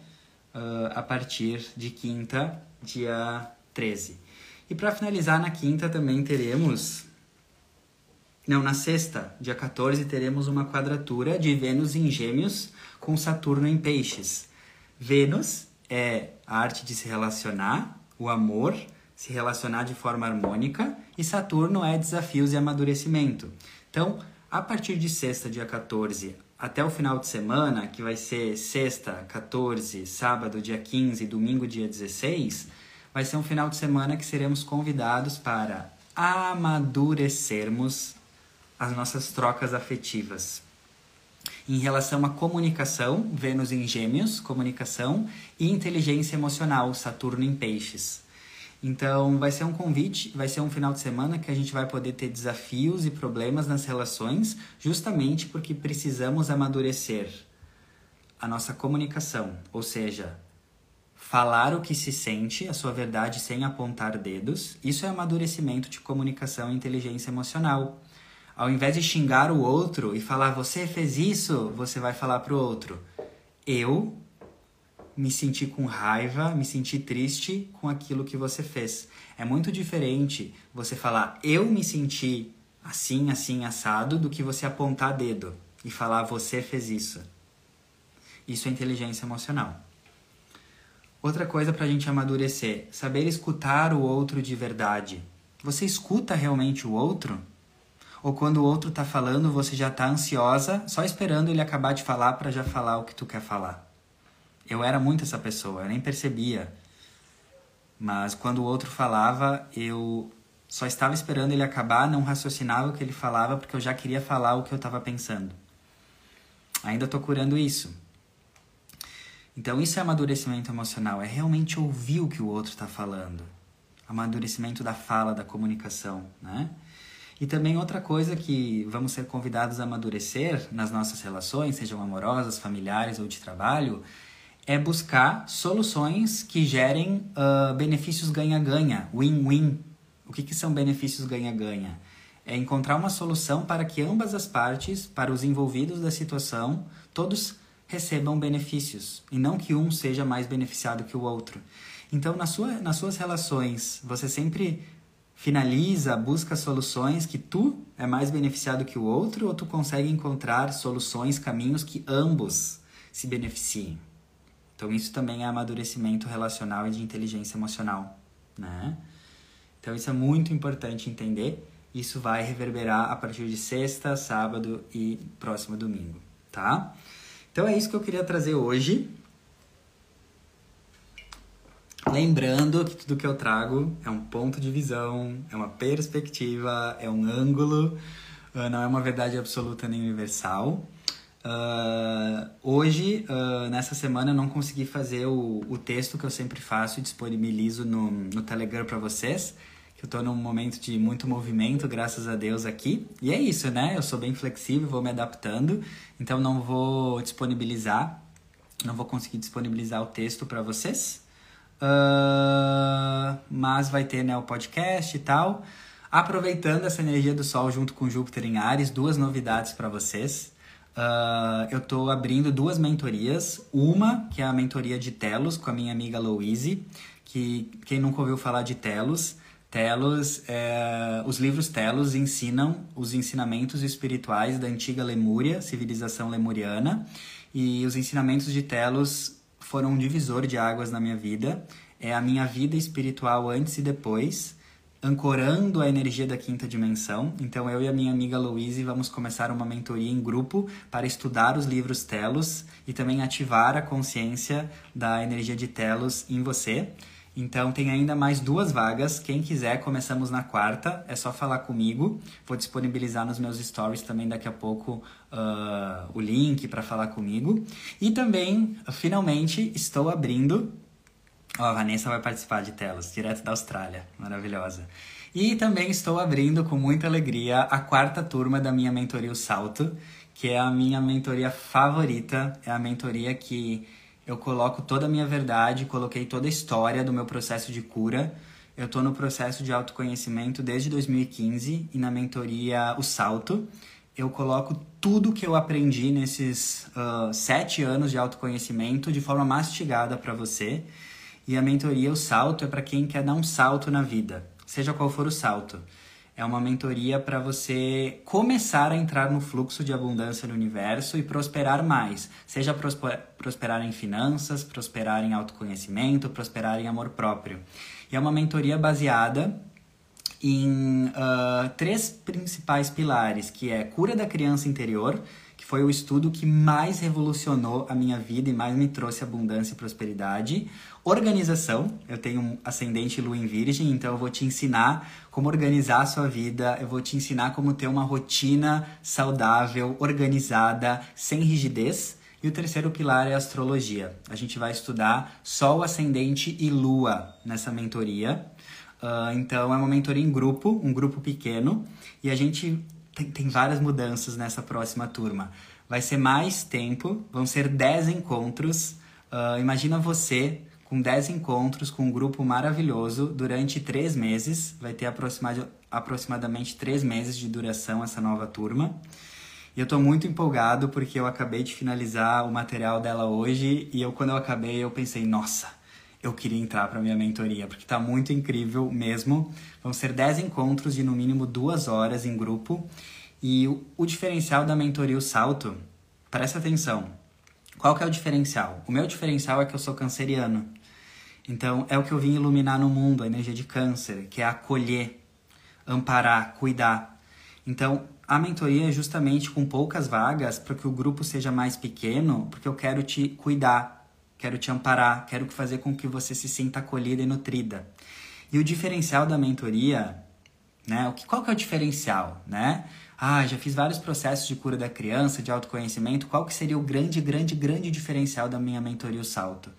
Speaker 1: uh, a partir de quinta, dia 13. E para finalizar, na quinta também teremos. Não, na sexta, dia 14, teremos uma quadratura de Vênus em Gêmeos com Saturno em Peixes. Vênus é a arte de se relacionar, o amor, se relacionar de forma harmônica, e Saturno é desafios e amadurecimento. Então, a partir de sexta, dia 14, até o final de semana, que vai ser sexta, 14, sábado, dia 15, domingo, dia 16, vai ser um final de semana que seremos convidados para amadurecermos as nossas trocas afetivas. Em relação à comunicação, Vênus em Gêmeos, comunicação, e inteligência emocional, Saturno em Peixes. Então, vai ser um convite, vai ser um final de semana que a gente vai poder ter desafios e problemas nas relações, justamente porque precisamos amadurecer a nossa comunicação, ou seja, falar o que se sente, a sua verdade sem apontar dedos. Isso é amadurecimento de comunicação e inteligência emocional. Ao invés de xingar o outro e falar você fez isso, você vai falar para o outro: eu me sentir com raiva, me sentir triste com aquilo que você fez. É muito diferente você falar eu me senti assim, assim, assado, do que você apontar dedo e falar você fez isso. Isso é inteligência emocional. Outra coisa para a gente amadurecer: saber escutar o outro de verdade. Você escuta realmente o outro? Ou quando o outro está falando, você já está ansiosa, só esperando ele acabar de falar para já falar o que tu quer falar? Eu era muito essa pessoa, eu nem percebia. Mas quando o outro falava, eu só estava esperando ele acabar, não raciocinava o que ele falava, porque eu já queria falar o que eu estava pensando. Ainda estou curando isso. Então, isso é amadurecimento emocional, é realmente ouvir o que o outro está falando. Amadurecimento da fala, da comunicação, né? E também outra coisa que vamos ser convidados a amadurecer nas nossas relações, sejam amorosas, familiares ou de trabalho, é buscar soluções que gerem uh, benefícios ganha-ganha, win-win. O que, que são benefícios ganha-ganha? é encontrar uma solução para que ambas as partes, para os envolvidos da situação, todos recebam benefícios e não que um seja mais beneficiado que o outro. Então, na sua, nas suas relações, você sempre finaliza, busca soluções que tu é mais beneficiado que o outro ou tu consegue encontrar soluções, caminhos que ambos se beneficiem. Então, isso também é amadurecimento relacional e de inteligência emocional, né? Então, isso é muito importante entender. Isso vai reverberar a partir de sexta, sábado e próximo domingo, tá? Então, é isso que eu queria trazer hoje. Lembrando que tudo que eu trago é um ponto de visão, é uma perspectiva, é um ângulo, não é uma verdade absoluta nem universal. Uh, hoje, uh, nessa semana, eu não consegui fazer o, o texto que eu sempre faço e disponibilizo no, no Telegram para vocês. Que eu estou num momento de muito movimento, graças a Deus, aqui. E é isso, né? Eu sou bem flexível, vou me adaptando. Então, não vou disponibilizar, não vou conseguir disponibilizar o texto para vocês. Uh, mas vai ter né, o podcast e tal. Aproveitando essa energia do Sol junto com Júpiter em Ares, duas novidades para vocês. Uh, eu estou abrindo duas mentorias. Uma, que é a mentoria de Telos, com a minha amiga Louise, que quem nunca ouviu falar de Telos, Telos, é, os livros Telos ensinam os ensinamentos espirituais da antiga Lemúria, civilização lemuriana, e os ensinamentos de Telos foram um divisor de águas na minha vida. É a minha vida espiritual antes e depois ancorando a energia da quinta dimensão. Então eu e a minha amiga Louise vamos começar uma mentoria em grupo para estudar os livros Telos e também ativar a consciência da energia de Telos em você. Então tem ainda mais duas vagas. Quem quiser, começamos na quarta. É só falar comigo. Vou disponibilizar nos meus stories também daqui a pouco uh, o link para falar comigo. E também, finalmente, estou abrindo Ó, a Vanessa vai participar de telas, direto da Austrália. Maravilhosa. E também estou abrindo com muita alegria a quarta turma da minha mentoria O Salto, que é a minha mentoria favorita. É a mentoria que eu coloco toda a minha verdade, coloquei toda a história do meu processo de cura. Eu estou no processo de autoconhecimento desde 2015 e na mentoria O Salto eu coloco tudo que eu aprendi nesses uh, sete anos de autoconhecimento de forma mastigada para você. E a mentoria O Salto é para quem quer dar um salto na vida, seja qual for o salto. É uma mentoria para você começar a entrar no fluxo de abundância no universo e prosperar mais. Seja prosperar em finanças, prosperar em autoconhecimento, prosperar em amor próprio. E é uma mentoria baseada em uh, três principais pilares, que é cura da criança interior, foi o estudo que mais revolucionou a minha vida e mais me trouxe abundância e prosperidade. Organização, eu tenho um ascendente lua em virgem, então eu vou te ensinar como organizar a sua vida, eu vou te ensinar como ter uma rotina saudável, organizada, sem rigidez. E o terceiro pilar é astrologia. A gente vai estudar Sol, Ascendente e Lua nessa mentoria. Uh, então é uma mentoria em grupo, um grupo pequeno, e a gente tem, tem várias mudanças nessa próxima turma. Vai ser mais tempo, vão ser 10 encontros. Uh, imagina você com 10 encontros com um grupo maravilhoso durante 3 meses. Vai ter aproximadamente 3 meses de duração essa nova turma. E eu estou muito empolgado porque eu acabei de finalizar o material dela hoje e eu quando eu acabei eu pensei, nossa, eu queria entrar para minha mentoria, porque está muito incrível mesmo. Vão ser 10 encontros de no mínimo duas horas em grupo. E o, o diferencial da mentoria O Salto, presta atenção. Qual que é o diferencial? O meu diferencial é que eu sou canceriano. Então, é o que eu vim iluminar no mundo, a energia de câncer, que é acolher, amparar, cuidar. Então, a mentoria é justamente com poucas vagas para que o grupo seja mais pequeno, porque eu quero te cuidar, quero te amparar, quero fazer com que você se sinta acolhida e nutrida. E o diferencial da mentoria, né? O que, qual que é o diferencial, né? Ah, já fiz vários processos de cura da criança, de autoconhecimento. Qual que seria o grande, grande, grande diferencial da minha mentoria O Salto?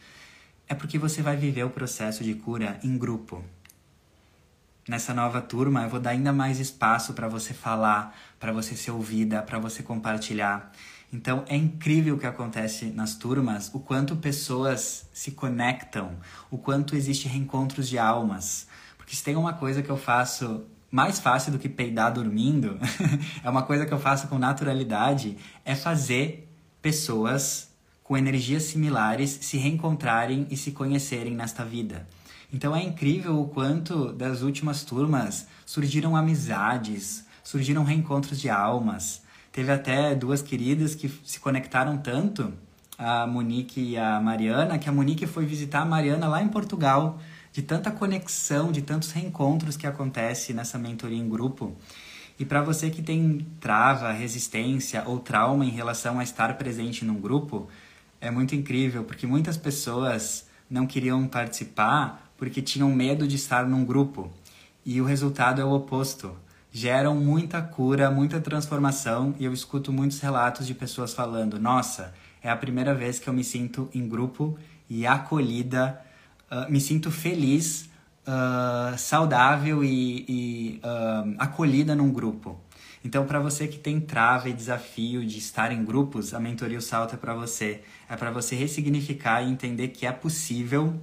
Speaker 1: É porque você vai viver o processo de cura em grupo. Nessa nova turma, eu vou dar ainda mais espaço para você falar, para você ser ouvida, para você compartilhar. Então é incrível o que acontece nas turmas, o quanto pessoas se conectam, o quanto existe reencontros de almas. Porque se tem uma coisa que eu faço mais fácil do que peidar dormindo, é uma coisa que eu faço com naturalidade, é fazer pessoas com energias similares se reencontrarem e se conhecerem nesta vida. Então é incrível o quanto das últimas turmas surgiram amizades, surgiram reencontros de almas. Teve até duas queridas que se conectaram tanto, a Monique e a Mariana, que a Monique foi visitar a Mariana lá em Portugal de tanta conexão, de tantos reencontros que acontece nessa mentoria em grupo. E para você que tem trava, resistência ou trauma em relação a estar presente num grupo, é muito incrível, porque muitas pessoas não queriam participar porque tinham medo de estar num grupo. E o resultado é o oposto. Geram muita cura, muita transformação, e eu escuto muitos relatos de pessoas falando: "Nossa, é a primeira vez que eu me sinto em grupo e acolhida ah, me sinto feliz, uh, saudável e, e uh, acolhida num grupo. Então, para você que tem trava e desafio de estar em grupos, a mentoria O Salto é para você. É para você ressignificar e entender que é possível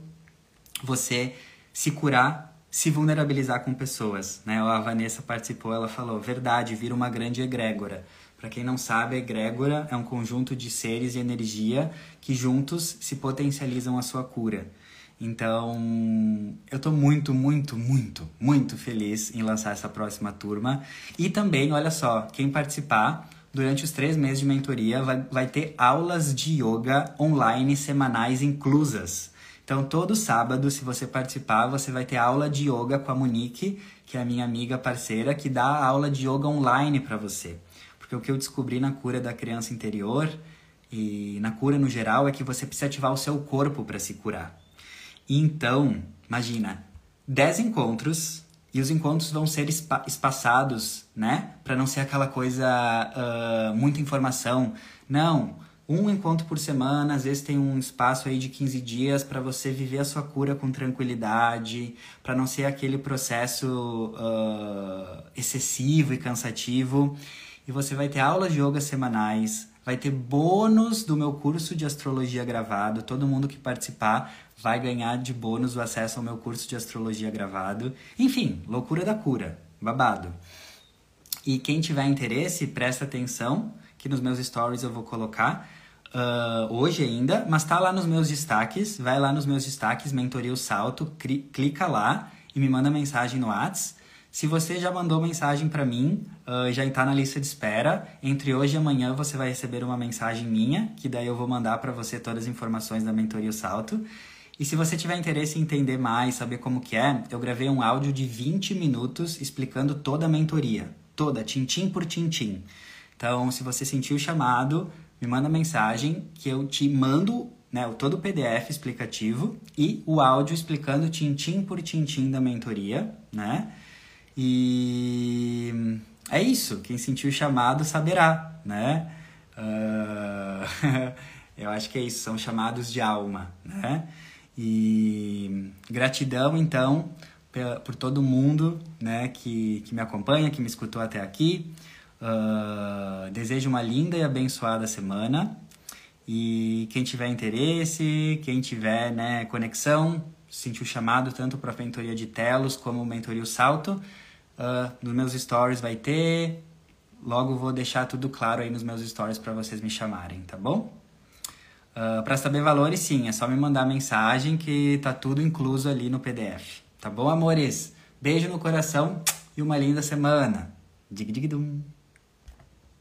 Speaker 1: você se curar, se vulnerabilizar com pessoas. Né? A Vanessa participou, ela falou: verdade, vira uma grande egrégora. Para quem não sabe, a egrégora é um conjunto de seres e energia que juntos se potencializam a sua cura. Então, eu estou muito, muito, muito, muito feliz em lançar essa próxima turma. E também, olha só, quem participar durante os três meses de mentoria vai, vai ter aulas de yoga online semanais inclusas. Então, todo sábado, se você participar, você vai ter aula de yoga com a Monique, que é a minha amiga parceira, que dá aula de yoga online para você. Porque o que eu descobri na cura da criança interior e na cura no geral é que você precisa ativar o seu corpo para se curar. Então, imagina, 10 encontros e os encontros vão ser espa espaçados, né? Para não ser aquela coisa, uh, muita informação. Não, um encontro por semana, às vezes tem um espaço aí de 15 dias para você viver a sua cura com tranquilidade, para não ser aquele processo uh, excessivo e cansativo. E você vai ter aulas de yoga semanais, vai ter bônus do meu curso de astrologia gravado. Todo mundo que participar vai ganhar de bônus o acesso ao meu curso de astrologia gravado. Enfim, loucura da cura, babado. E quem tiver interesse, presta atenção que nos meus stories eu vou colocar uh, hoje ainda, mas tá lá nos meus destaques. Vai lá nos meus destaques, mentoria o salto, clica lá e me manda mensagem no WhatsApp. Se você já mandou mensagem para mim, uh, já está na lista de espera. Entre hoje e amanhã você vai receber uma mensagem minha, que daí eu vou mandar para você todas as informações da mentoria o salto. E se você tiver interesse em entender mais, saber como que é, eu gravei um áudio de 20 minutos explicando toda a mentoria, toda, tintim por tintim. Então, se você sentiu o chamado, me manda mensagem que eu te mando né, todo o PDF explicativo e o áudio explicando tintim por tintim da mentoria, né? E é isso, quem sentiu o chamado saberá, né? Uh... eu acho que é isso, são chamados de alma, né? E gratidão, então, por todo mundo né, que, que me acompanha, que me escutou até aqui. Uh, desejo uma linda e abençoada semana. E quem tiver interesse, quem tiver né, conexão, sentiu chamado tanto para a mentoria de Telos como mentoria o Salto, uh, nos meus stories vai ter. Logo vou deixar tudo claro aí nos meus stories para vocês me chamarem, tá bom? Uh, ah, para saber valores, sim, é só me mandar mensagem que tá tudo incluso ali no PDF. Tá bom, amores? Beijo no coração e uma linda semana. Dig dig dum.